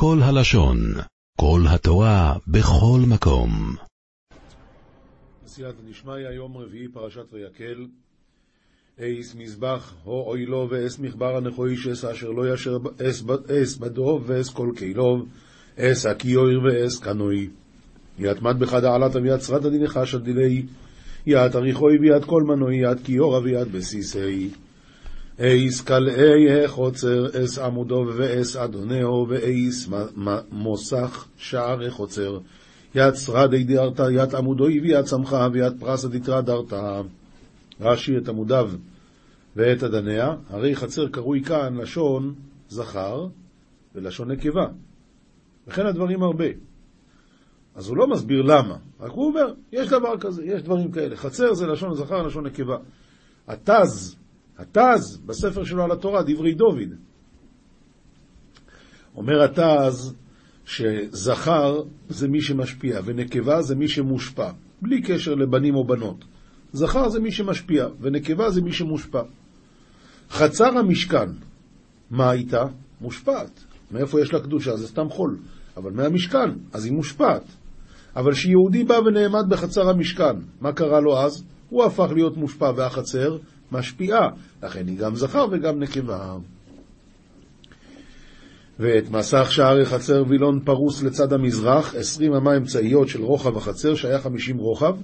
כל הלשון, כל התורה, בכל מקום. בסייעתא דשמיא, יום רביעי, פרשת ויקל. אייס מזבח, הו אוי לו ואס מחבר הנכוישס, אשר לא ישר אס בדוב ואס כל קילוב, אס הקיור ואס קנוי. יתמד בחד העלתא ויד שרתא דנחשא דילי, יד אריכוי ויד כל מנוי, יד קיורא ויד בסיסי. אייס קלעי החוצר, אס עמודו ואס אדונהו, ואייס מוסך שער החוצר. יד שרדי דרתא, יד עמודוי ויד צמחה, ויד פרסא דתרא דרתא. רש"י את עמודיו ואת אדניה, הרי חצר קרוי כאן לשון זכר ולשון נקבה. וכן הדברים הרבה. אז הוא לא מסביר למה, רק הוא אומר, יש דבר כזה, יש דברים כאלה. חצר זה לשון זכר, לשון נקבה. התז, התז, בספר שלו על התורה, דברי דוד. אומר התז שזכר זה מי שמשפיע, ונקבה זה מי שמושפע, בלי קשר לבנים או בנות. זכר זה מי שמשפיע, ונקבה זה מי שמושפע. חצר המשכן, מה הייתה? מושפעת. מאיפה יש לה קדושה? זה סתם חול. אבל מהמשכן, אז היא מושפעת. אבל כשיהודי בא ונעמד בחצר המשכן, מה קרה לו אז? הוא הפך להיות מושפע, והחצר משפיעה. לכן היא גם זכר וגם נקבה. ואת מסך שערי חצר וילון פרוס לצד המזרח, עשרים אמה אמצעיות של רוחב החצר, שהיה חמישים רוחב,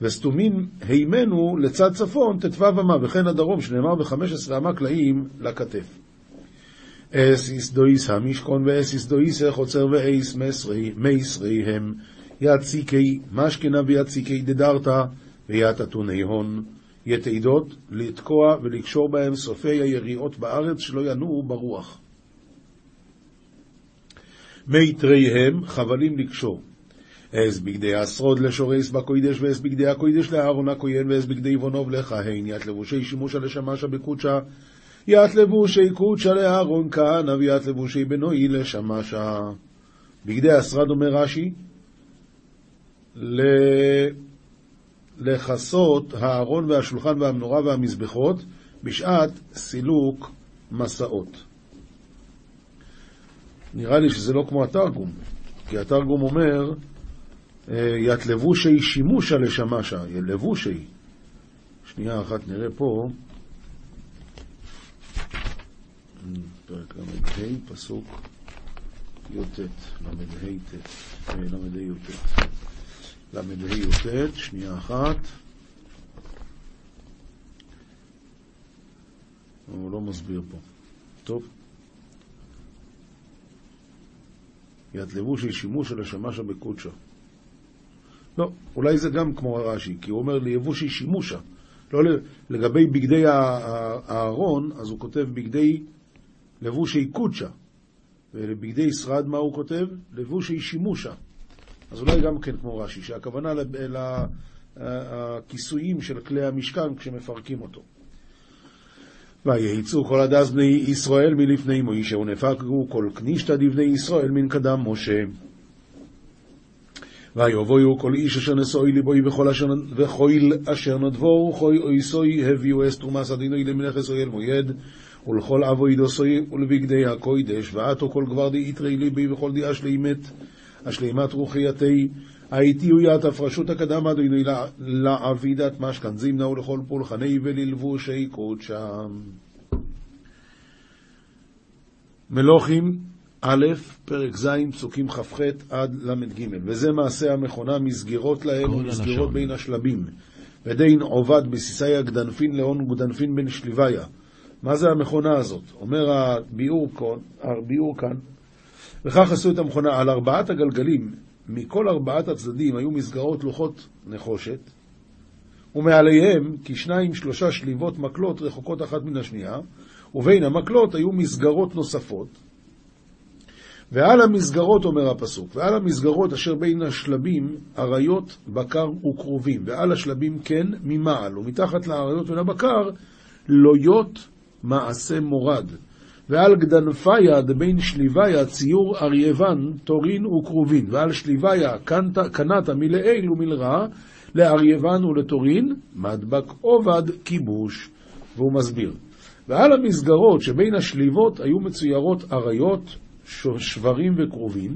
וסתומים הימנו לצד צפון ט"ו אמה, וכן הדרום, שנאמר בחמש עשרה אמה קלעים לכתף. אס איסדויס המשכון ואס איסדויס חוצר ואיס מייסרי הם יציקי משכנה ויציקי דדרתא ויתתוני הון יתעידות לתקוע ולקשור בהם סופי היריעות בארץ שלא ינועו ברוח. מיתריהם חבלים לקשור אס בגדי השרוד לשורס בקוידש, ואס בגדי הקוידש לאהרון הכהן, ואס בגדי בונוב לכהן, ית לבושי שימושה לשמשה בקודשה, ית לבושי קודשה לאהרון כהנא, וית לבושי בנוי לשמשה. בגדי השרד אומר רש"י, לכסות הארון והשולחן והמנורה והמזבחות בשעת סילוק מסעות. נראה לי שזה לא כמו התרגום, כי התרגום אומר ית לבושי שימושה לשמשה, לבושי. שנייה אחת נראה פה, פרק ל"ה, פסוק י"ט, ל"ה י"ט, ל"ה י"ט, שנייה אחת. הוא לא מסביר פה. טוב. יד לבושי שימושה לשמשה בקודשה. לא, אולי זה גם כמו רש"י, כי הוא אומר ליבושי שימושה. לא לגבי בגדי הארון, אז הוא כותב בגדי לבושי קודשה. ולבגדי שרד מה הוא כותב? לבושי שימושה. אז אולי גם כן כמו רש"י, שהכוונה לכיסויים של כלי המשכן כשמפרקים אותו. ויעצו כל הדס בני ישראל מלפני מוישה, ונפקו כל כנישתא דבני ישראל מן קדם משה. ויבואו כל איש אשר נשואי ליבוי וכל אשר נדבו חוי אויסוי הביאו אס תרומס הדינוי למלאכס אויל מויד ולכל אבוידוסוי ולבגדי הקוידש ועתו כל גבר די יתרי ליבי וכל די אשלימת אשלימת רוחייתי הייתיו ית הפרשות הקדם אדוני לעבידת משכן זימנה ולכל פולחני וללבושי קודשם מלוכים א', פרק ז', פסוקים כ"ח עד ל"ג, וזה מעשה המכונה מסגרות להם ומסגרות בין השלבים. ודין עובד בסיסי הגדנפין להון גדנפין בן שליביה. מה זה המכונה הזאת? אומר הביאור כאן, הביאור כאן, וכך עשו את המכונה. על ארבעת הגלגלים, מכל ארבעת הצדדים היו מסגרות לוחות נחושת, ומעליהם כשניים שלושה שליבות מקלות רחוקות אחת מן השנייה, ובין המקלות היו מסגרות נוספות, ועל המסגרות, אומר הפסוק, ועל המסגרות אשר בין השלבים, אריות, בקר וכרובים, ועל השלבים כן ממעל, ומתחת לאריות ולבקר, לויות מעשה מורד. ועל גדנפיה דבין שליביה ציור ארייבן, תורין וכרובין, ועל שליביה קנת מלעיל ומלרע, לארייבן ולתורין, מדבק עובד כיבוש. והוא מסביר. ועל המסגרות שבין השליבות היו מצוירות אריות, שברים וכרובים,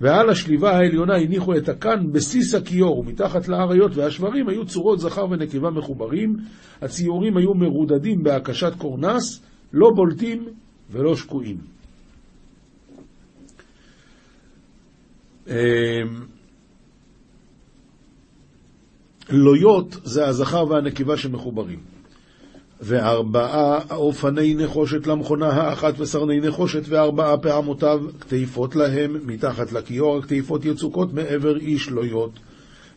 ועל השליבה העליונה הניחו את הקן בסיס הכיור, ומתחת לאריות והשברים היו צורות זכר ונקבה מחוברים, הציורים היו מרודדים בהקשת קורנס, לא בולטים ולא שקועים. אמ, לויות זה הזכר והנקבה שמחוברים. וארבעה אופני נחושת למכונה האחת וסרני נחושת, וארבעה פעמותיו כתיפות להם, מתחת לכיור הכתיפות יצוקות מעבר איש לויות.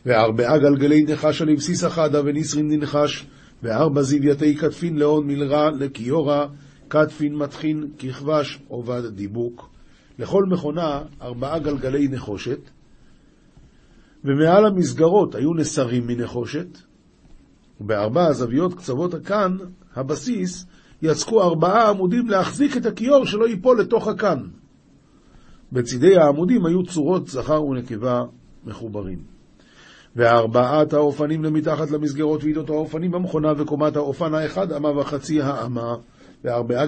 וארבעה גלגלי נחש על בסיס החדה וניסרין ננחש, וארבע זיוויתי כתפין לאון מלרע לכיורה, כתפין מתחין ככבש עובד דיבוק. לכל מכונה ארבעה גלגלי נחושת, ומעל המסגרות היו נסרים מנחושת, ובארבע הזוויות קצוות הקן, הבסיס, יצקו ארבעה עמודים להחזיק את הכיור שלא ייפול לתוך הקן. בצידי העמודים היו צורות זכר ונקבה מחוברים. וארבעת האופנים למתחת למסגרות ועידות האופנים במכונה וקומת האופן האחד אמה וחצי האמה וארבעה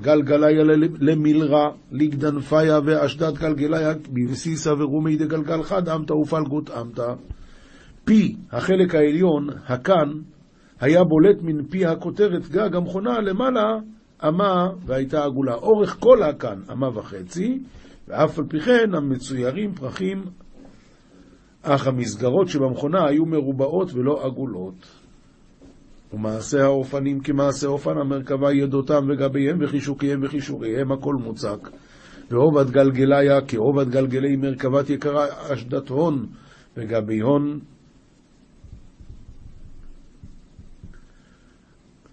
גלגליה למלרע, לגדנפיה ואשדת גלגליה בבסיסה ורומי דגלגל חד אמתא ופלגות אמתא. פי החלק העליון, הכאן, היה בולט מן פי הכותרת גג המכונה למעלה אמה והייתה עגולה. אורך כל הכאן אמה וחצי, ואף על פי כן המצוירים פרחים, אך המסגרות שבמכונה היו מרובעות ולא עגולות. ומעשה האופנים כמעשה אופן המרכבה ידותם וגביהם וחישוקיהם וחישוריהם הכל מוצק. ועובד גלגליה כעובד גלגלי מרכבת יקרה אשדת הון וגבי הון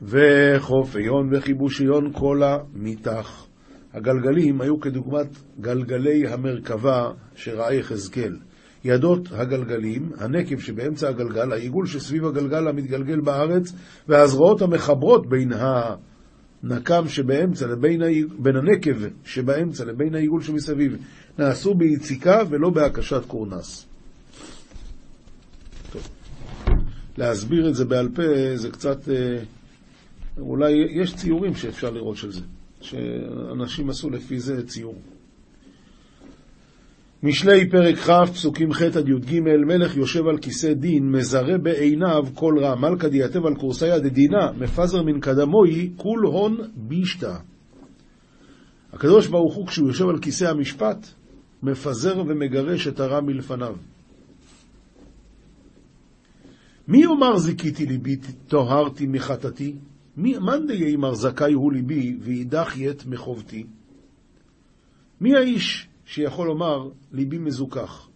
וחופיון וחיבושיון כל המתח. הגלגלים היו כדוגמת גלגלי המרכבה שראה יחזקאל. ידות הגלגלים, הנקב שבאמצע הגלגל, העיגול שסביב הגלגל המתגלגל בארץ, והזרועות המחברות בין הנקם שבאמצע לבין בין הנקב שבאמצע לבין העיגול שמסביב, נעשו ביציקה ולא בהקשת קורנס. להסביר את זה בעל פה זה קצת... אה, אולי יש ציורים שאפשר לראות של זה, שאנשים עשו לפי זה ציור. משלי פרק כ', פסוקים ח' עד י"ג, מלך יושב על כיסא דין, מזרה בעיניו כל רע, מלכה דיאטב על קורסיה דדינה, מפזר מן קדמוי, כול הון בישתא. הקדוש ברוך הוא, כשהוא יושב על כיסא המשפט, מפזר ומגרש את הרע מלפניו. מי יאמר זיכיתי ליבי, טהרתי מחטאתי? מאן דיימר זכאי הוא ליבי, ואידך ית מחובתי? מי האיש שיכול לומר, ליבי מזוכח.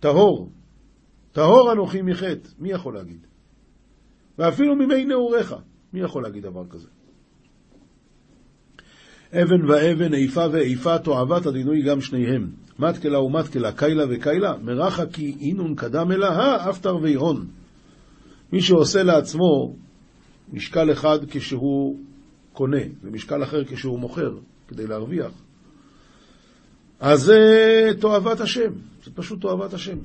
טהור, טהור אנוכי מחטא, מי יכול להגיד? ואפילו ממי נעוריך, מי יכול להגיד דבר כזה? אבן ואבן, איפה ואיפה, תועבת הדינוי גם שניהם. מתקלה ומתקלה, קיילה וקיילה, מרחה כי אינון קדם אלה, אף תרבי הון. מי שעושה לעצמו משקל אחד כשהוא קונה, ומשקל אחר כשהוא מוכר, כדי להרוויח, אז זה תועבת השם, זה פשוט תועבת השם.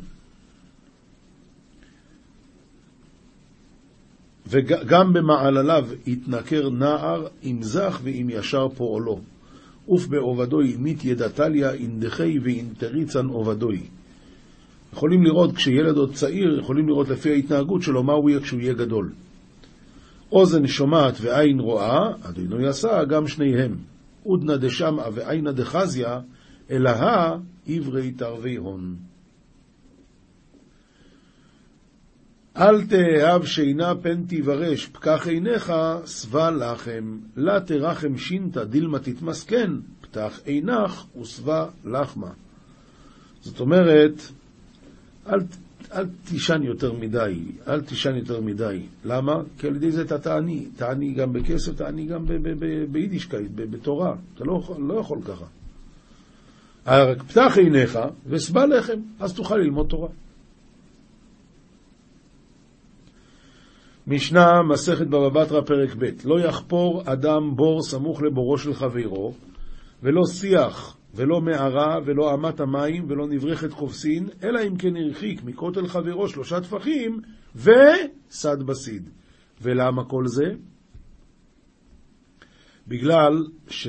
וגם במעלליו יתנכר נער, אם זך ואם ישר פועלו. אוף בעובדוי מית ידתליה אינדחי ואינטריצן עובדוי. יכולים לראות, כשילד עוד צעיר, יכולים לראות לפי ההתנהגות שלו מה הוא יהיה כשהוא יהיה גדול. אוזן שומעת ועין רואה, אדוני עשה גם שניהם. עודנא דשמעה ועינא דחזיה, אלא עברי תרבי הון. אל תאהב שינה פן תיוורש, פקח עיניך, שבע לחם. לא תרחם שינתא דילמא תתמסכן, פתח עינך ושבע לחמא. זאת אומרת, אל, אל תישן יותר מדי, אל תישן יותר מדי. למה? כי על ידי זה אתה תעני. תעני גם בכסף, תעני גם ביידישקייט, בתורה. אתה לא, לא יכול ככה. רק פתח עיניך ושבע לחם, אז תוכל ללמוד תורה. משנה, מסכת בבא בתרא, פרק ב' לא יחפור אדם בור סמוך לבורו של חברו, ולא שיח, ולא מערה, ולא אמת המים, ולא נברכת חופסין, אלא אם כן הרחיק מכותל חברו שלושה טפחים, וסד בסיד. ולמה כל זה? בגלל ש...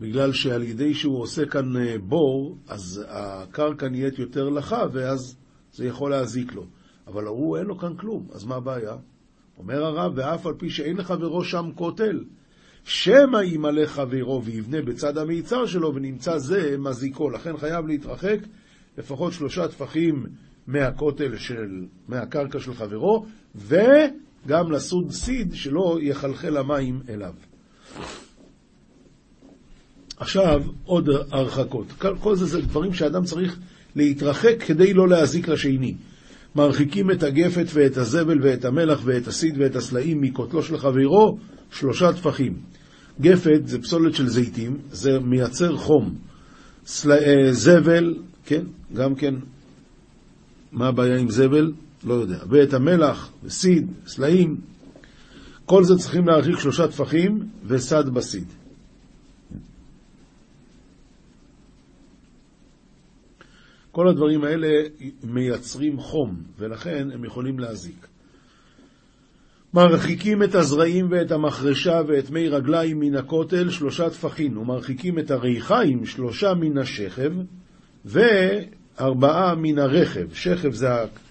בגלל שעל ידי שהוא עושה כאן אה, בור, אז הקרקע נהיית יותר לחה, ואז זה יכול להזיק לו. אבל ההוא אין לו כאן כלום, אז מה הבעיה? אומר הרב, ואף על פי שאין לחברו שם כותל, שמא ימלא חברו ויבנה בצד המיצר שלו ונמצא זה מזיקו. לכן חייב להתרחק לפחות שלושה טפחים מהכותל של, מהקרקע של חברו, וגם לסוד סיד שלא יחלחל המים אליו. עכשיו, עוד הרחקות. כל זה זה דברים שאדם צריך להתרחק כדי לא להזיק לשני. מרחיקים את הגפת ואת הזבל ואת המלח ואת הסיד ואת הסלעים מכותלו של חברו, שלושה טפחים. גפת זה פסולת של זיתים, זה מייצר חום. סל... אה, זבל, כן, גם כן, מה הבעיה עם זבל? לא יודע. ואת המלח, וסיד, סלעים, כל זה צריכים להרחיק שלושה טפחים וסד בסיד. כל הדברים האלה מייצרים חום, ולכן הם יכולים להזיק. מרחיקים את הזרעים ואת המחרשה ואת מי רגליים מן הכותל שלושה טפחים, ומרחיקים את הריחיים שלושה מן השכב, וארבעה מן הרכב. שכב זה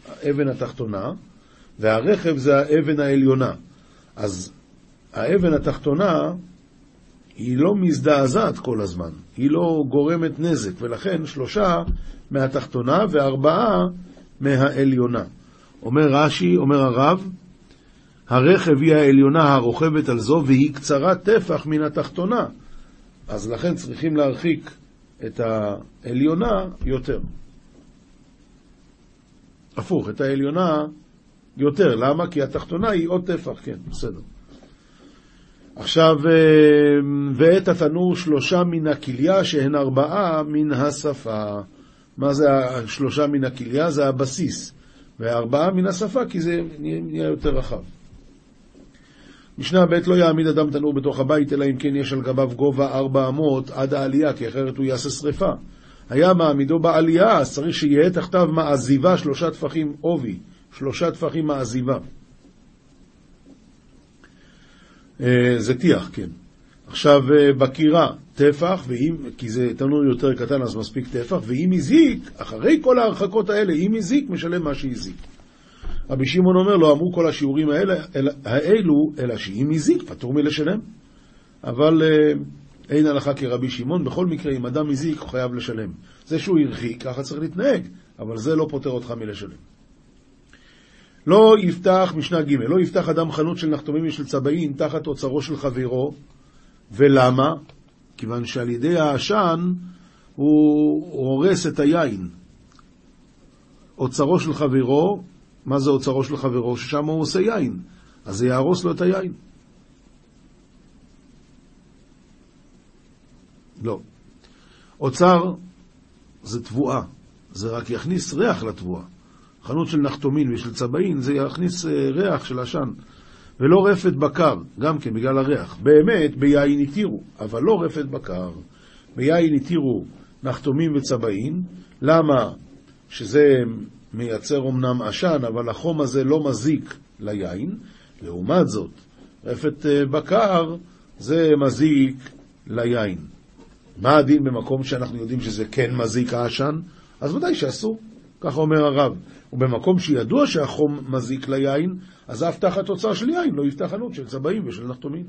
האבן התחתונה, והרכב זה האבן העליונה. אז האבן התחתונה היא לא מזדעזעת כל הזמן, היא לא גורמת נזק, ולכן שלושה מהתחתונה וארבעה מהעליונה. אומר רש"י, אומר הרב, הרכב היא העליונה הרוכבת על זו והיא קצרת טפח מן התחתונה. אז לכן צריכים להרחיק את העליונה יותר. הפוך, את העליונה יותר. למה? כי התחתונה היא עוד טפח, כן, בסדר. עכשיו, אה, ואת התנור שלושה מן הכליה שהן ארבעה מן השפה. מה זה השלושה מן הכליה? זה הבסיס. וארבעה מן השפה כי זה נהיה יותר רחב. משנה ב' לא יעמיד אדם תנור בתוך הבית, אלא אם כן יש על גביו גובה ארבע אמות עד העלייה, כי אחרת הוא יעשה שרפה. היה מעמידו בעלייה, אז צריך שיהיה תחתיו מעזיבה שלושה טפחים עובי, שלושה טפחים מעזיבה. אה, זה טיח, כן. עכשיו, אה, בקירה, טפח, ואם, כי זה תנור יותר קטן אז מספיק טפח, ואם הזיק, אחרי כל ההרחקות האלה, אם הזיק, משלם מה שהזיק. רבי שמעון אומר, לא אמרו כל השיעורים האלה, אל, האלו, אלא שאם הזיק, פטור מלשלם. אבל אה, אין הלכה כרבי שמעון, בכל מקרה, אם אדם הזיק, הוא חייב לשלם. זה שהוא הרחיק, ככה צריך להתנהג, אבל זה לא פוטר אותך מלשלם. לא יפתח, משנה ג', לא יפתח אדם חנות של נחתומים ושל צבעין תחת אוצרו של חברו, ולמה? כיוון שעל ידי העשן הוא הורס את היין. אוצרו של חברו, מה זה אוצרו של חברו? ששם הוא עושה יין, אז זה יהרוס לו את היין. לא. אוצר זה תבואה, זה רק יכניס ריח לתבואה. חנות של נחתומין ושל צבעין, זה יכניס אה, ריח של עשן. ולא רפת בקר, גם כן בגלל הריח. באמת, ביין התירו, אבל לא רפת בקר. ביין התירו נחתומים וצבעין. למה? שזה מייצר אמנם עשן, אבל החום הזה לא מזיק ליין. לעומת זאת, רפת אה, בקר זה מזיק ליין. מה הדין במקום שאנחנו יודעים שזה כן מזיק העשן? אז ודאי שאסור, ככה אומר הרב. ובמקום שידוע שהחום מזיק ליין, אז אף תחת אוצר של יין לא יפתח חנות של צבעים ושל נחתומים.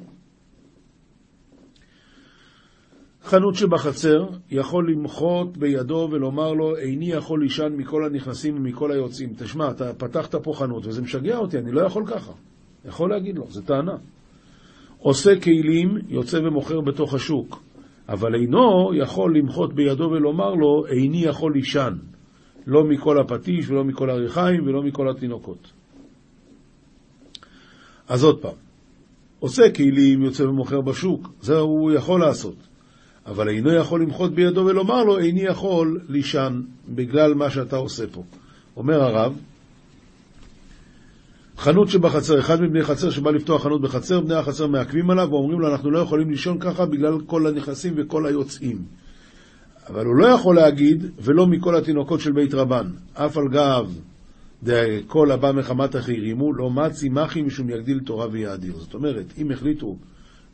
חנות שבחצר יכול למחות בידו ולומר לו, איני יכול לישן מכל הנכנסים ומכל היוצאים. תשמע, אתה פתחת פה חנות וזה משגע אותי, אני לא יכול ככה. יכול להגיד לו, זו טענה. עושה כלים, יוצא ומוכר בתוך השוק, אבל אינו יכול למחות בידו ולומר לו, איני יכול לישן. לא מכל הפטיש ולא מכל הריחיים ולא מכל התינוקות. אז עוד פעם, עושה כלים, יוצא ומוכר בשוק, זה הוא יכול לעשות. אבל אינו יכול למחות בידו ולומר לו, איני יכול לישן בגלל מה שאתה עושה פה. אומר הרב, חנות שבחצר, אחד מבני חצר שבא לפתוח חנות בחצר, בני החצר מעכבים עליו ואומרים לו, אנחנו לא יכולים לישון ככה בגלל כל הנכנסים וכל היוצאים. אבל הוא לא יכול להגיד, ולא מכל התינוקות של בית רבן, אף על גב כל הבא מחמת החירימו, לא מצי מחי משום יגדיל תורה ויאדיר. זאת אומרת, אם החליטו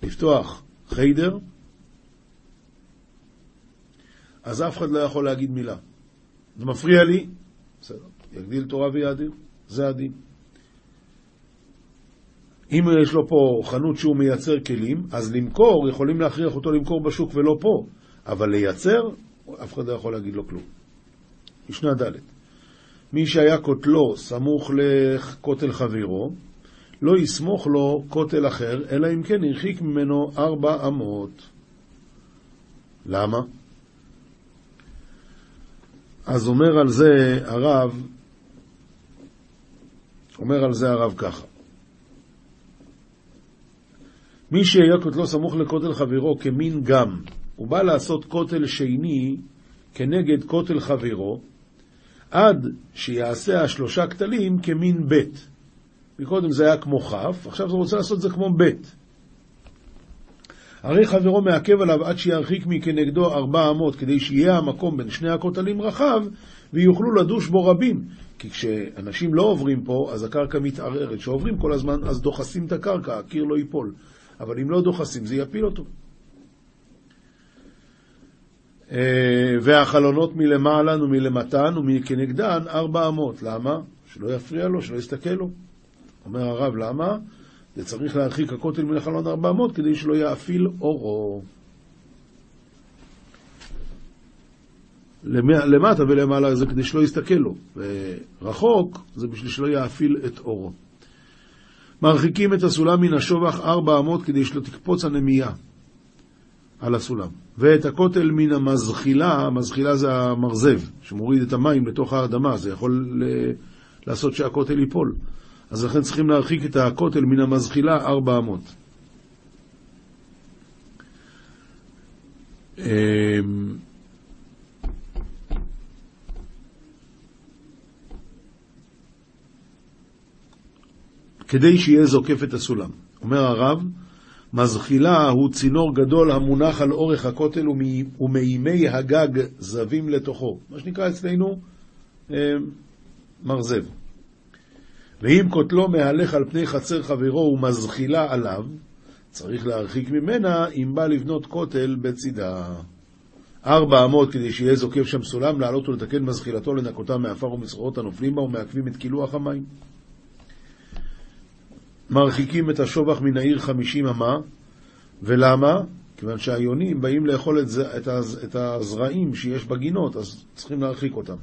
לפתוח חיידר, אז אף אחד לא יכול להגיד מילה. זה מפריע לי? בסדר, יגדיל תורה ויאדיר, זה הדין. אם יש לו פה חנות שהוא מייצר כלים, אז למכור, יכולים להכריח אותו למכור בשוק ולא פה. אבל לייצר, אף אחד לא יכול להגיד לו כלום. משנה ד' מי שהיה קוטלו סמוך לכותל חברו, לא יסמוך לו כותל אחר, אלא אם כן הרחיק ממנו ארבע אמות. למה? אז אומר על זה הרב, אומר על זה הרב ככה. מי שהיה קוטלו סמוך לכותל חברו כמין גם, הוא בא לעשות כותל שני כנגד כותל חברו, עד שיעשה השלושה כתלים כמין בית. מקודם זה היה כמו כף, עכשיו זה רוצה לעשות את זה כמו בית. הרי חברו מעכב עליו עד שירחיק מכנגדו ארבע אמות, כדי שיהיה המקום בין שני הכותלים רחב, ויוכלו לדוש בו רבים. כי כשאנשים לא עוברים פה, אז הקרקע מתערערת. כשעוברים כל הזמן, אז דוחסים את הקרקע, הקיר לא ייפול. אבל אם לא דוחסים, זה יפיל אותו. אה, והחלונות מלמעלה ומלמתן ומכנגדן ארבע אמות. למה? שלא יפריע לו, שלא יסתכל לו. אומר הרב, למה? זה צריך להרחיק הכותל מן החלון ארבע אמות כדי שלא יאפיל אורו. למטה ולמעלה זה כדי שלא יסתכל לו, ורחוק זה בשביל שלא יאפיל את אורו. מרחיקים את הסולם מן השובח ארבע אמות כדי שלא תקפוץ הנמייה על הסולם. ואת הכותל מן המזחילה, המזחילה זה המרזב, שמוריד את המים לתוך האדמה, זה יכול לעשות שהכותל ייפול. אז לכן צריכים להרחיק את הכותל מן המזחילה ארבע אמות. אמ, כדי שיהיה זוקף את הסולם. אומר הרב, מזחילה הוא צינור גדול המונח על אורך הכותל ומימי הגג זבים לתוכו. מה שנקרא אצלנו אמ, מרזב. ואם קוטלו מהלך על פני חצר חברו ומזחילה עליו, צריך להרחיק ממנה אם בא לבנות כותל בצידה. ארבע אמות כדי שיהיה זוקף שם סולם, לעלות ולתקן מזחילתו, לנקותה מעפר ומצרורות הנופלים בה ומעכבים את קילוח המים. מרחיקים את השובח מן העיר חמישים אמה, ולמה? כיוון שהיונים באים לאכול את, זה, את, הז, את הזרעים שיש בגינות, אז צריכים להרחיק אותם.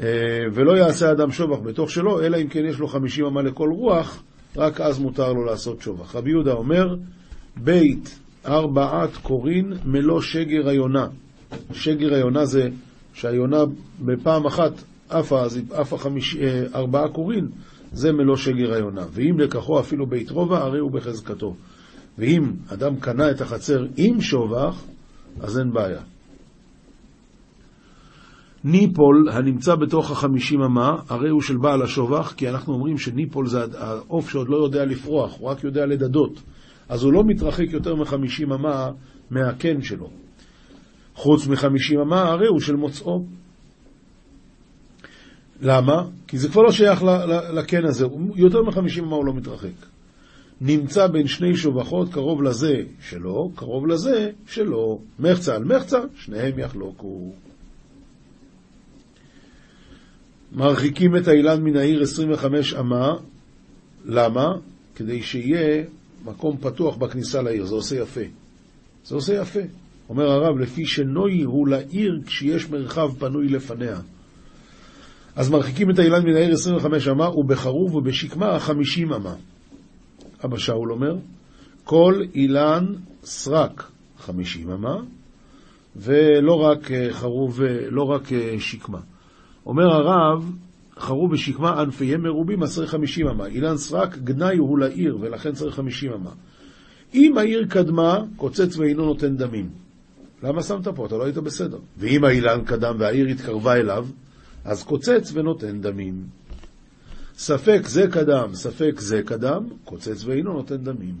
אה, ולא יעשה אדם שובח בתוך שלו, אלא אם כן יש לו חמישים אמה לכל רוח, רק אז מותר לו לעשות שובח. רבי יהודה אומר, בית ארבעת קורין מלוא שגר היונה. שגר היונה זה שהיונה בפעם אחת עפה, אז עפה חמיש, אה, ארבעה קורין, זה מלוא שגר היונה. ואם לקחו אפילו בית רובע, הרי הוא בחזקתו. ואם אדם קנה את החצר עם שובח, אז אין בעיה. ניפול הנמצא בתוך החמישים אמה, הרי הוא של בעל השובח, כי אנחנו אומרים שניפול זה העוף שעוד לא יודע לפרוח, הוא רק יודע לדדות. אז הוא לא מתרחק יותר מחמישים אמה מהקן שלו. חוץ מחמישים אמה, הרי הוא של מוצאו. למה? כי זה כבר לא שייך לקן הזה, יותר מחמישים אמה הוא לא מתרחק. נמצא בין שני שובחות, קרוב לזה שלו, קרוב לזה שלו. מחצה על מחצה, שניהם יחלוקו. מרחיקים את האילן מן העיר 25 אמה, למה? כדי שיהיה מקום פתוח בכניסה לעיר, זה עושה יפה. זה עושה יפה. אומר הרב, לפי שנוי הוא לעיר כשיש מרחב פנוי לפניה. אז מרחיקים את האילן מן העיר 25 אמה, ובחרוב ובשקמה 50 אמה. אבא שאול אומר, כל אילן סרק 50 אמה, ולא רק אה, חרוב, אה, לא רק אה, שקמה. אומר הרב, חרו בשקמה ענפיהם מרובים, צריך חמישים אמה. אילן סרק, גנאי הוא לעיר, ולכן צריך חמישים אמה. אם העיר קדמה, קוצץ ואינו נותן דמים. למה שמת פה? אתה לא היית בסדר. ואם האילן קדם והעיר התקרבה אליו, אז קוצץ ונותן דמים. ספק זה קדם, ספק זה קדם, קוצץ ואינו נותן דמים.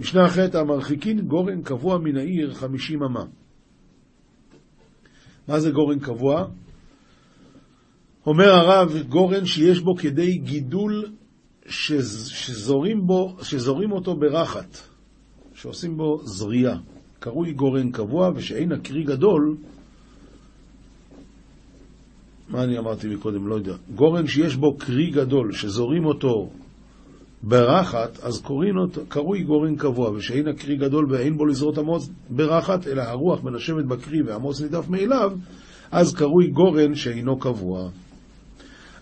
משנה ח' המרחיקין גורן קבוע מן העיר חמישים אמה. מה זה גורן קבוע? אומר הרב, גורן שיש בו כדי גידול שזורים, בו, שזורים אותו ברחת, שעושים בו זריעה, קרוי גורן קבוע, ושאין הקרי גדול, מה אני אמרתי מקודם? לא יודע. גורן שיש בו קרי גדול, שזורים אותו ברחת, אז קוראים אותו, קרוי גורן קבוע, ושאין הקרי גדול ואין בו לזרות המוץ ברחת, אלא הרוח מנשבת בקרי והמוץ נידף מאליו, אז קרוי גורן שאינו קבוע.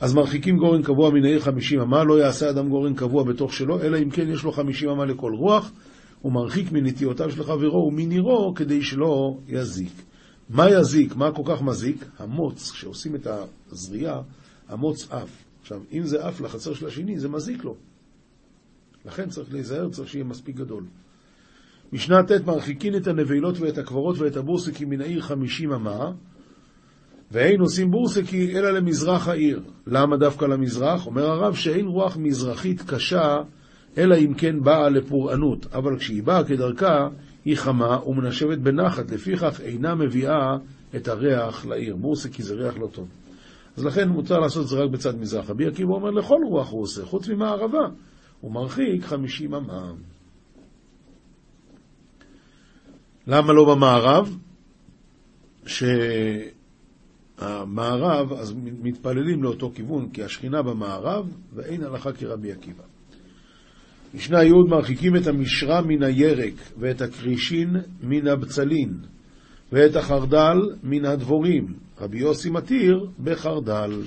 אז מרחיקים גורן קבוע מן העיר חמישים אמה, לא יעשה אדם גורן קבוע בתוך שלו, אלא אם כן יש לו חמישים אמה לכל רוח, הוא מרחיק מנטיותיו של חברו ומנירו כדי שלא יזיק. מה יזיק? מה כל כך מזיק? המוץ, כשעושים את הזריעה, המוץ עף. עכשיו, אם זה עף לחצר של השני, זה מזיק לו. לכן צריך להיזהר, צריך שיהיה מספיק גדול. משנה ט' מרחיקין את הנבלות ואת הקברות ואת הבורסקים מן העיר חמישים אמה, ואין עושים בורסקי אלא למזרח העיר. למה דווקא למזרח? אומר הרב שאין רוח מזרחית קשה, אלא אם כן באה לפורענות, אבל כשהיא באה כדרכה, היא חמה ומנשבת בנחת, לפיכך אינה מביאה את הריח לעיר. בורסקי זה ריח לא טוב. אז לכן מותר לעשות את זה רק בצד מזרח. רבי עקיבא אומר לכל רוח הוא עושה, חוץ ממערבה. הוא מרחיק חמישים אמה. למה לא במערב? שהמערב, אז מתפללים לאותו כיוון, כי השכינה במערב, ואין הלכה כרבי עקיבא. משנה י' מרחיקים את המשרה מן הירק, ואת הקרישין מן הבצלין, ואת החרדל מן הדבורים. רבי יוסי מתיר בחרדל.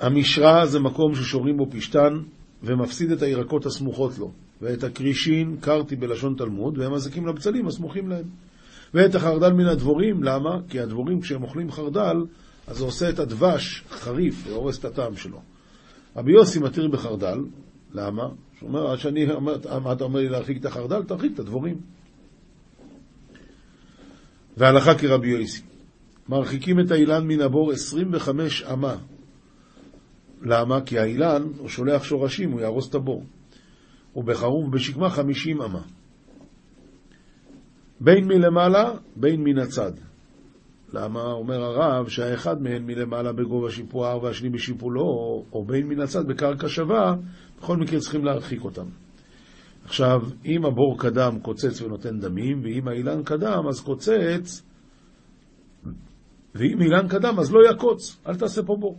המשרה זה מקום ששורים בו פשתן, ומפסיד את הירקות הסמוכות לו. ואת הקרישין קרתי בלשון תלמוד, והם מזיקים לבצלים הסמוכים להם. ואת החרדל מן הדבורים, למה? כי הדבורים כשהם אוכלים חרדל, אז זה עושה את הדבש חריף והורס את הטעם שלו. רבי יוסי מתיר בחרדל, למה? הוא אומר, שאני אומר, מה אתה אומר לי להרחיק את החרדל? תרחיק את הדבורים. והלכה כרבי יוסי. מרחיקים את האילן מן הבור 25 אמה. למה? כי האילן, הוא שולח שורשים, הוא יהרוס את הבור. ובחרוב בשקמה 50 אמה. בין מלמעלה, בין מן הצד. למה אומר הרב שהאחד מהם מלמעלה בגובה שיפוע הר והשני בשיפולו, או בין מן הצד בקרקע שווה, בכל מקרה צריכים להרחיק אותם. עכשיו, אם הבור קדם קוצץ ונותן דמים, ואם האילן קדם אז קוצץ, ואם אילן קדם אז לא יקוץ, אל תעשה פה בור.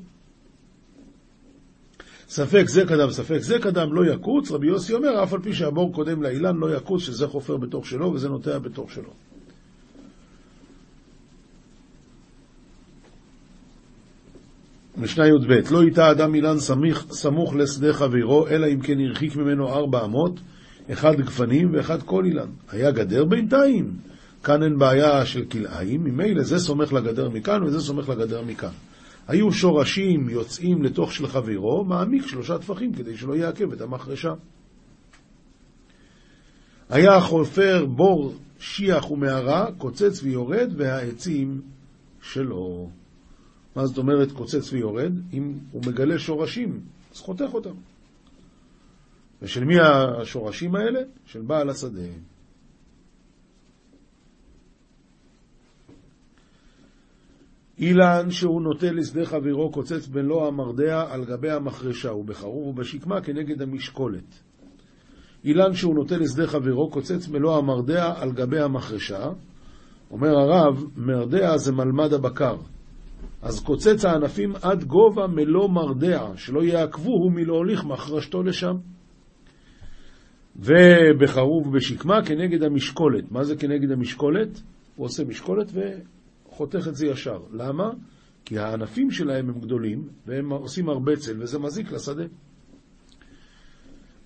ספק זה קדם, ספק זה קדם, לא יקוץ, רבי יוסי אומר, אף על פי שהבור קודם לאילן לא יקוץ, שזה חופר בתוך שלו וזה נוטע בתוך שלו. משנה י"ב לא ייטע אדם אילן סמיך, סמוך לשדה חברו, אלא אם כן הרחיק ממנו ארבע אמות, אחד גפנים ואחד כל אילן. היה גדר בינתיים. כאן אין בעיה של כלאיים, ממילא זה סומך לגדר מכאן וזה סומך לגדר מכאן. היו שורשים יוצאים לתוך של חברו, מעמיק שלושה טפחים כדי שלא יעכב את המחרשה. היה חופר בור שיח ומערה, קוצץ ויורד, והעצים שלו. מה זאת אומרת קוצץ ויורד? אם הוא מגלה שורשים, אז חותך אותם. ושל מי השורשים האלה? של בעל השדה. אילן שהוא נוטה לשדה חברו קוצץ במלוא המרדע על גבי המחרשה, ובחרור ובשקמה כנגד המשקולת. אילן שהוא נוטה לשדה חברו קוצץ מלוא המרדע על גבי המחרשה. אומר הרב, מרדע זה מלמד הבקר. אז קוצץ הענפים עד גובה מלוא מרדע, שלא יעכבוהו מלהוליך מחרשתו לשם. ובחרוב בשקמה כנגד המשקולת. מה זה כנגד המשקולת? הוא עושה משקולת וחותך את זה ישר. למה? כי הענפים שלהם הם גדולים, והם עושים הרבה צל, וזה מזיק לשדה.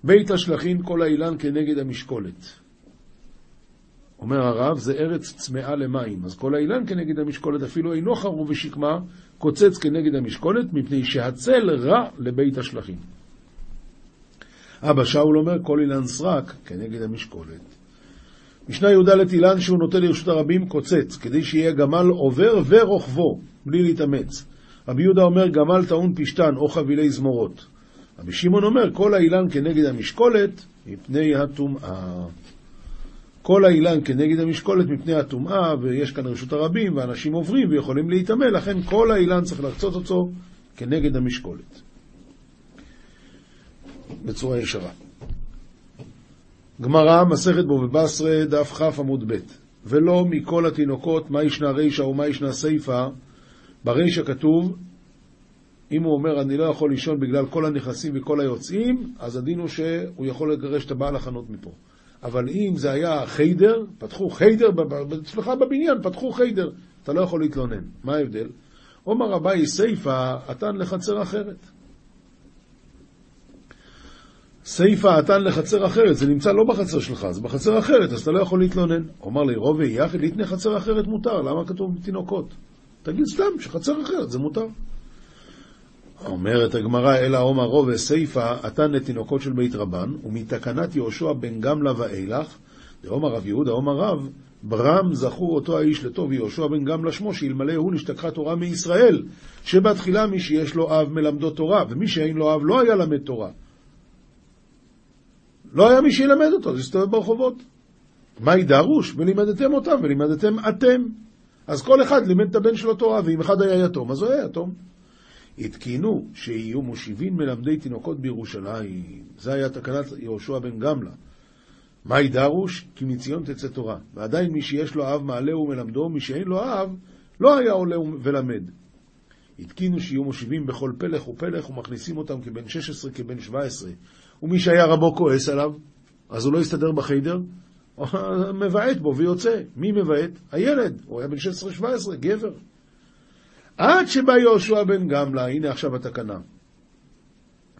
בית השלכין כל האילן כנגד המשקולת. אומר הרב, זה ארץ צמאה למים, אז כל האילן כנגד המשקולת אפילו אינו חרוב ושקמה, קוצץ כנגד המשקולת, מפני שהצל רע לבית השלכים. אבא שאול אומר, כל אילן סרק כנגד המשקולת. משנה י"ד אילן שהוא נוטה לרשות הרבים קוצץ, כדי שיהיה גמל עובר ורוכבו, בלי להתאמץ. רבי יהודה אומר, גמל טעון פשתן או חבילי זמורות. רבי שמעון אומר, כל האילן כנגד המשקולת, מפני הטומאה. כל האילן כנגד המשקולת מפני הטומאה, ויש כאן רשות הרבים, ואנשים עוברים ויכולים להיטמא, לכן כל האילן צריך לחצות אותו כנגד המשקולת. בצורה ישרה. גמרא, מסכת בו בבשרה, דף כ עמוד ב' ולא מכל התינוקות, מה ישנה רישא ומה ישנה סיפא, ברישא כתוב, אם הוא אומר, אני לא יכול לישון בגלל כל הנכנסים וכל היוצאים, אז הדין הוא שהוא יכול לגרש את הבעל החנות מפה. אבל אם זה היה חיידר, פתחו חיידר, אצלך בבניין פתחו חיידר, אתה לא יכול להתלונן. מה ההבדל? עומר אביי סיפא, עתן לחצר אחרת. סיפא עתן לחצר אחרת, זה נמצא לא בחצר שלך, זה בחצר אחרת, אז אתה לא יכול להתלונן. אומר לי, רובי יחד, ליתני חצר אחרת מותר, למה כתוב תינוקות? תגיד סתם, שחצר אחרת זה מותר. אומרת הגמרא, אלא עומר רובה סיפא, עתן לתינוקות של בית רבן, ומתקנת יהושע בן גמלה ואילך, דעומר רב יהודה, עומר רב, ברם זכור אותו האיש לטוב יהושע בן גמלה שמו, שאלמלא הוא נשתכחה תורה מישראל, שבתחילה מי שיש לו אב מלמדו תורה, ומי שאין לו אב לא היה למד תורה. לא היה מי שילמד אותו, זה הסתובב ברחובות. מהי דרוש? ולימדתם אותם, ולימדתם אתם. אז כל אחד לימד את הבן שלו תורה, ואם אחד היה יתום, אז הוא היה יתום. התקינו שיהיו מושיבים מלמדי תינוקות בירושלים. זה היה תקנת יהושע בן גמלה. מהי דרוש? כי מציון תצא תורה. ועדיין מי שיש לו אב מעלה ומלמדו, מי שאין לו אב, לא היה עולה ולמד. התקינו שיהיו מושיבים בכל פלך ופלך ומכניסים אותם כבן 16, כבן 17. ומי שהיה רבו כועס עליו, אז הוא לא יסתדר בחיידר, מבעט בו ויוצא. מי מבעט? הילד. הוא היה בן 16-17, גבר. עד שבא יהושע בן גמלה, הנה עכשיו התקנה.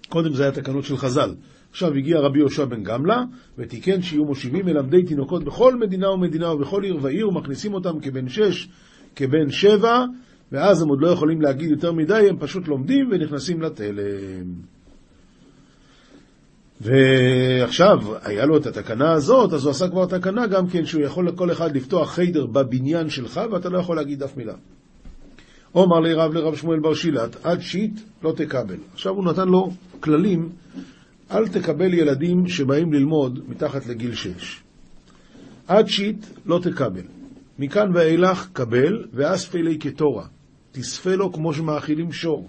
קודם זה היה תקנות של חז"ל. עכשיו הגיע רבי יהושע בן גמלה, ותיקן שיהיו מושיבים מלמדי תינוקות בכל מדינה ומדינה ובכל עיר ועיר, ומכניסים אותם כבן שש, כבן שבע, ואז הם עוד לא יכולים להגיד יותר מדי, הם פשוט לומדים ונכנסים לתלם. ועכשיו, היה לו את התקנה הזאת, אז הוא עשה כבר תקנה גם כן שהוא יכול לכל אחד לפתוח חיידר בבניין שלך, ואתה לא יכול להגיד אף מילה. אומר לי רב לרב שמואל בר שילת, עד שיט לא תקבל. עכשיו הוא נתן לו כללים, אל תקבל ילדים שבאים ללמוד מתחת לגיל שש. עד שיט לא תקבל. מכאן ואילך קבל, ואספי לי כתורה. תספה לו כמו שמאכילים שור.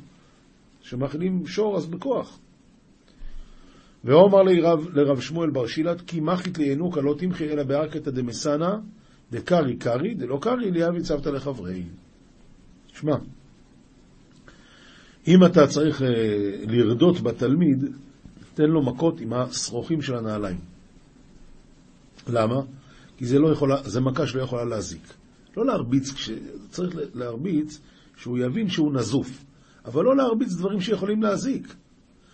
כשמאכילים שור אז בכוח. ואומר לי רב, לרב שמואל בר שילת, כי מחית לינוקה לא תמחי אלא בארקתא דמסנא, דקרי קרי, דלא קרי ליאבי צוותא לחברי. שמע, אם אתה צריך uh, לרדות בתלמיד, תן לו מכות עם השרוכים של הנעליים. למה? כי זה, לא יכולה, זה מכה שלא יכולה להזיק. לא להרביץ, כש... צריך להרביץ שהוא יבין שהוא נזוף, אבל לא להרביץ דברים שיכולים להזיק.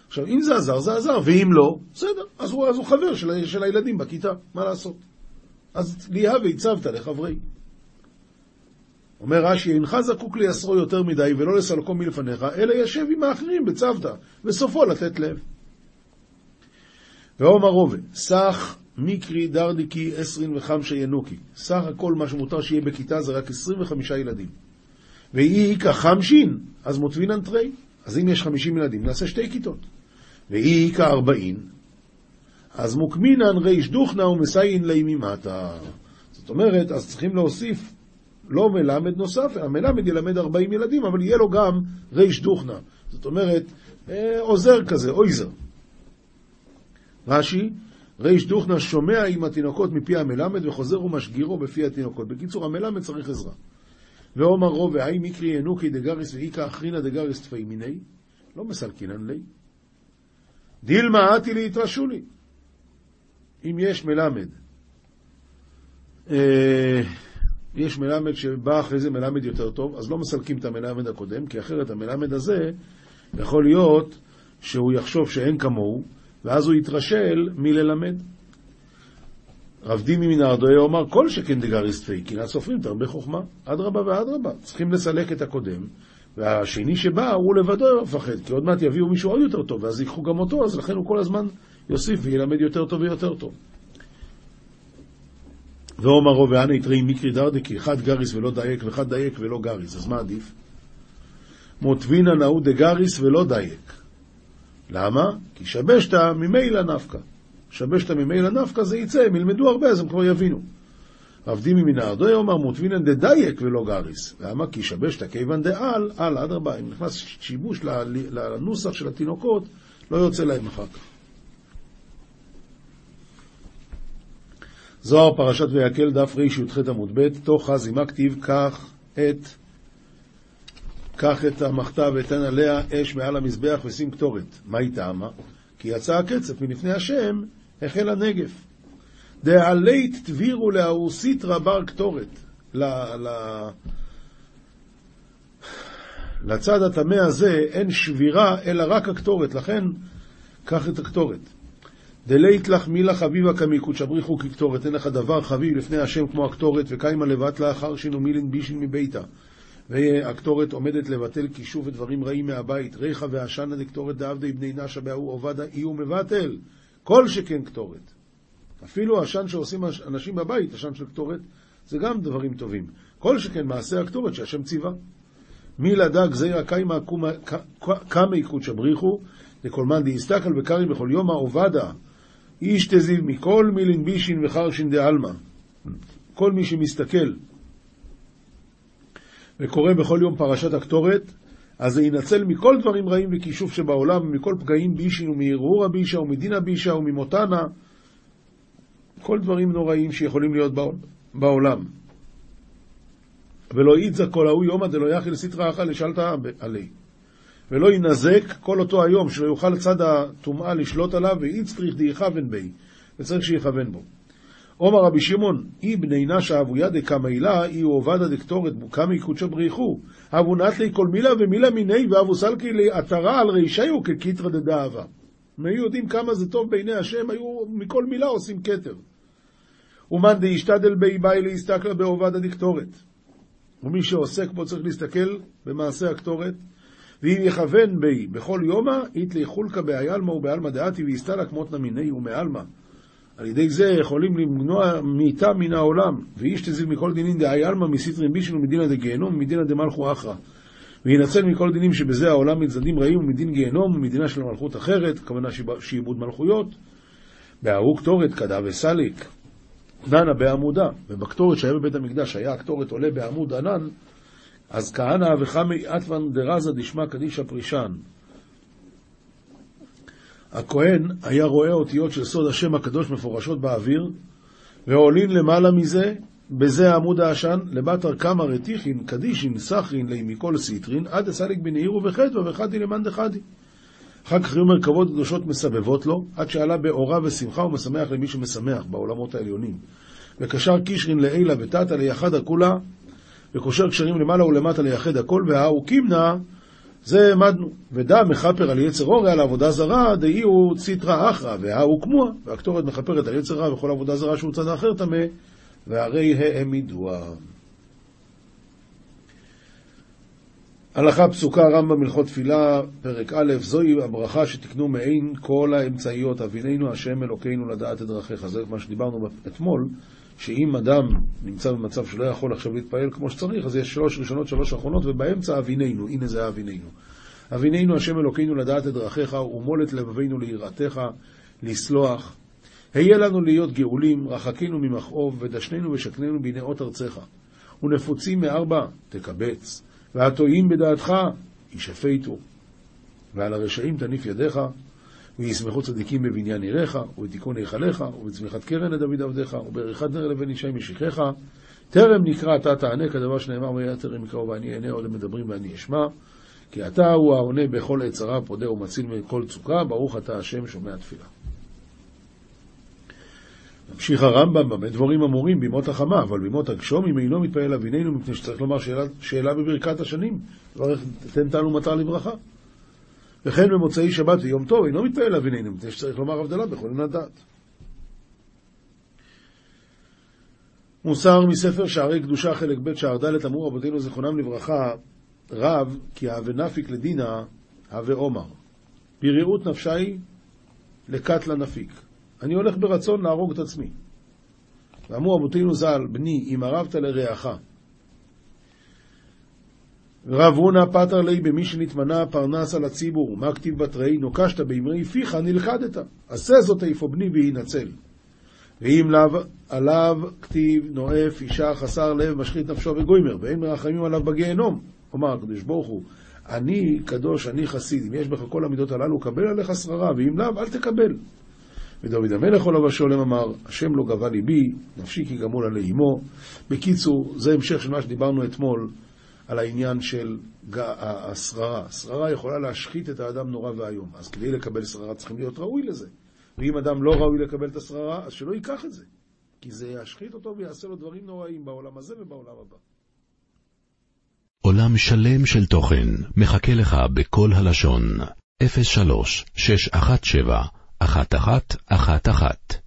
עכשיו, אם זה עזר, זה עזר, ואם לא, בסדר, אז הוא, אז הוא חבר של, של הילדים בכיתה, מה לעשות? אז ליהה והצבת לחברי. אומר רש"י, אינך זקוק ליסרו יותר מדי ולא לסלקו מלפניך, אלא ישב עם האחרים בצוותא, וסופו לתת לב. ואומר רובה, סך מיקרי דרדיקי עשרים וחמשה ינוקי. סך הכל מה שמותר שיהיה בכיתה זה רק עשרים וחמישה ילדים. ואי איכא חמשין, אז מוטבינן תרי. אז אם יש חמישים ילדים, נעשה שתי כיתות. ואי איכא ארבעין, אז מוקמינן ריש דוכנה ומסיין לי ממטה. זאת אומרת, אז צריכים להוסיף לא מלמד נוסף, המלמד ילמד 40 ילדים, אבל יהיה לו גם ריש דוכנה. זאת אומרת, אה, עוזר כזה, אויזר. רש"י, ריש דוכנה שומע עם התינוקות מפי המלמד וחוזר ומשגירו בפי התינוקות. בקיצור, המלמד צריך עזרה. ואומר רוב, האי מקרי ינוקי דגריס ואיכא אחרינא דגריס תפי מיני? לא מסלקינן לי. דילמה אתי להתרשו לי. אם יש מלמד, אה, יש מלמד שבא אחרי זה מלמד יותר טוב, אז לא מסלקים את המלמד הקודם, כי אחרת המלמד הזה יכול להיות שהוא יחשוב שאין כמוהו, ואז הוא יתרשל מללמד. רב דימי מנהרדעא אומר, כל שכן דגריס טפי, קנאת סופרים תרבה חוכמה, אדרבה ואדרבה. צריכים לסלק את הקודם, והשני שבא, הוא לבדו מפחד, כי עוד מעט יביאו מישהו עוד יותר טוב, ואז ייקחו גם אותו, אז לכן הוא כל הזמן יוסיף וילמד יותר טוב ויותר טוב. ואמר רבא הני תרי מקרי דרדקי, חד גריס ולא דייק, וחד דייק ולא גריס, אז מה עדיף? מותבינן ההוא דגריס ולא דייק. למה? כי שבשתא ממילא נפקא. שבשתא ממילא נפקא זה יצא, הם ילמדו הרבה אז הם כבר יבינו. מן הארדוי אומר מוטבינן דדייק ולא גריס. למה? כי שבשתא כיוון דעל, על, אדרבה, אם נכנס שיבוש לנוסח של התינוקות, לא יוצא להם אחר כך. זוהר פרשת ויקל, דף רי"ח עמוד ב', תוך חזימה כתיב, קח את, קח את המחתה ותן עליה אש מעל המזבח ושים קטורת. מה היא טעמה? כי יצא הקצף מלפני השם, החל הנגף. דעלית תבירו להרוסית רבר קטורת. ל, ל, לצד הטמא הזה אין שבירה, אלא רק הקטורת, לכן קח את הקטורת. דלית לך מילה חביבה כמיקוד שבריחו כקטורת, אין לך דבר חביב לפני השם כמו הקטורת, וקיימה לבט לאחר שינו מילין בישין מביתה. והקטורת עומדת לבטל כישוף ודברים רעים מהבית. ריחה ועשנה דקטורת דעבדי בני נשה בהוא עובדה אי ומבטל. כל שכן קטורת. אפילו עשן שעושים אנשים בבית, עשן של קטורת, זה גם דברים טובים. כל שכן מעשה הקטורת שהשם ציווה. מי לדג זעירא קיימא קמי קודשא בריחו, מאן דאיסתכל בקרי בכל יומא עובדה, איש תזיב מכל מילין בישין וחרשין דעלמא. כל מי שמסתכל וקורא בכל יום פרשת הקטורת, אז זה ינצל מכל דברים רעים וכישוף שבעולם, מכל פגעים בישין ומהרהורא בישא ומדינא בישא וממותנא, כל דברים נוראים שיכולים להיות בעולם. ולא יצא כל ההוא יומא דלא יאכיל סטרא אחא לשלתא עלי. ולא ינזק כל אותו היום, שלא יוכל צד הטומאה לשלוט עליו, ואיצטריך דייכוון בי, וצריך שיכוון בו. עומר רבי שמעון, אי בני נשה אבויה דקמיילה, אי עובדא דקטורת בוקמי קודשא בריחו, אבו נטלי כל מילה ומילה מיני, ואבו סלקי לעטרה על רישיו כקיטרא דדאבה. הם היו יודעים כמה זה טוב בעיני השם, היו מכל מילה עושים כתר. ומאן דאישתדל בי באי להסתכלה בעובדא דקטורת. ומי שעוסק בו צריך להסתכל במעשה הקטורת, ואם יכוון בי בכל יומא, איתלי חולקא בעלמא ובעלמא דעתי ויסתלא כמותנא מיני ומעלמא. על ידי זה יכולים למנוע מיתה מן העולם, ואיש תזיל מכל דינין דאי עלמא מסיטרין בישין ומדינא דגיהנום ומדינא דמלכו אחרא. וינצל מכל דינים שבזה העולם מצדדים רעים ומדין גיהנום ומדינה של מלכות אחרת, הכוונה שעיבוד מלכויות. בהרוג קטורת כדה וסליק. דנה בעמודה, ובקטורת שהיה בבית המקדש, היה הקטורת עולה בעמוד ענן, אז כהנא וחמי עטוון דרזה דשמא קדישא פרישן. הכהן היה רואה אותיות של סוד השם הקדוש מפורשות באוויר, ועולין למעלה מזה, בזה עמוד העשן, לבתר כמה רתיכין, קדישין, סחרין, ליה מכל סטרין, עד דסליק בנהירו וחדווה וחדי למאן דחדי. אחר כך כמה מרכבות קדושות מסבבות לו, עד שעלה באורה ושמחה ומשמח למי שמשמח בעולמות העליונים. וקשר קשרין לעילא ותתא ליחדא כולא, וקושר קשרים למעלה ולמטה ליחד הכל, והא אוקימנא, זה העמדנו. ודע מכפר על יצר אורי על עבודה זרה, דאי הוא ציטרא אחרא, והאו כמוה, והקטורת מכפרת על יצר רע וכל עבודה זרה שהוא צד האחר טמא, והרי העמידוה. הלכה פסוקה רמב"ם הלכות תפילה, פרק א', זוהי הברכה שתקנו מעין כל האמצעיות, אבינינו השם אלוקינו לדעת את דרכיך. זה מה שדיברנו אתמול, שאם אדם נמצא במצב שלא יכול עכשיו להתפעל כמו שצריך, אז יש שלוש ראשונות, שלוש אחרונות, ובאמצע אבינינו, הנה זה אבינינו. אבינינו השם אלוקינו לדעת את דרכיך, ומולת לבבינו ליראתך, לסלוח. היה לנו להיות גאולים, רחקינו ממכאוב, ודשננו ושכננו בנאות ארצך. ונפוצים מארבע, תקבץ. והטועים בדעתך, ישפטו. ועל הרשעים תניף ידיך, וישמחו צדיקים בבניין עיריך, ובתיקון היכליך, ובצמיחת קרן לדוד עבדיך, ובעריכת נר לבן ישי משיחיך. טרם נקרא אתה תענה כדבר שנאמר והיה טרם יקראו ואני אענה עוד מדברים ואני אשמע. כי אתה הוא העונה בכל עת צרה, פודה ומציל מכל צוקה, ברוך אתה השם שומע תפילה. ממשיך הרמב"ם, במה דבורים אמורים בימות החמה, אבל בימות הגשומים אינו מתפעל אבינינו, מפני שצריך לומר שאלה, שאלה בברכת השנים, תן תנו מטר לברכה. וכן במוצאי שבת ויום טוב אינו מתפעל אבינינו, מפני שצריך לומר הבדלה בכל עניין הדעת. מוסר מספר שערי קדושה חלק ב' שער ד' אמרו רבותינו זיכרונם לברכה רב כי הווה נפיק לדינה הווה עומר. בריאות נפשי לקט לנפיק. אני הולך ברצון להרוג את עצמי. ואמרו אבותינו ז"ל, בני, אם ערבת לרעך. רב הונא פטר לי במי שנתמנה פרנס על הציבור, מה כתיב בתרי, נוקשת באמרי פיך נלכדת. עשה זאת איפה בני ויינצל. ואם לאו, עליו כתיב נואף אישה חסר לב משחית נפשו וגוימר, ואין מרחמים עליו בגיהנום. אומר הקדוש ברוך הוא, אני קדוש, אני חסיד, אם יש בך כל המידות הללו, קבל עליך שררה, ואם לאו, אל תקבל. ודוד המלך עליו השולם אמר, השם לא גבה ליבי, נפשי כי גמול עלי אמו. בקיצור, זה המשך של מה שדיברנו אתמול על העניין של השררה. השררה יכולה להשחית את האדם נורא ואיום. אז כדי לקבל שררה צריכים להיות ראוי לזה. ואם אדם לא ראוי לקבל את השררה, אז שלא ייקח את זה. כי זה ישחית אותו ויעשה לו דברים נוראים בעולם הזה ובעולם הבא. עולם שלם של תוכן מחכה לך בכל הלשון, 03 617 1111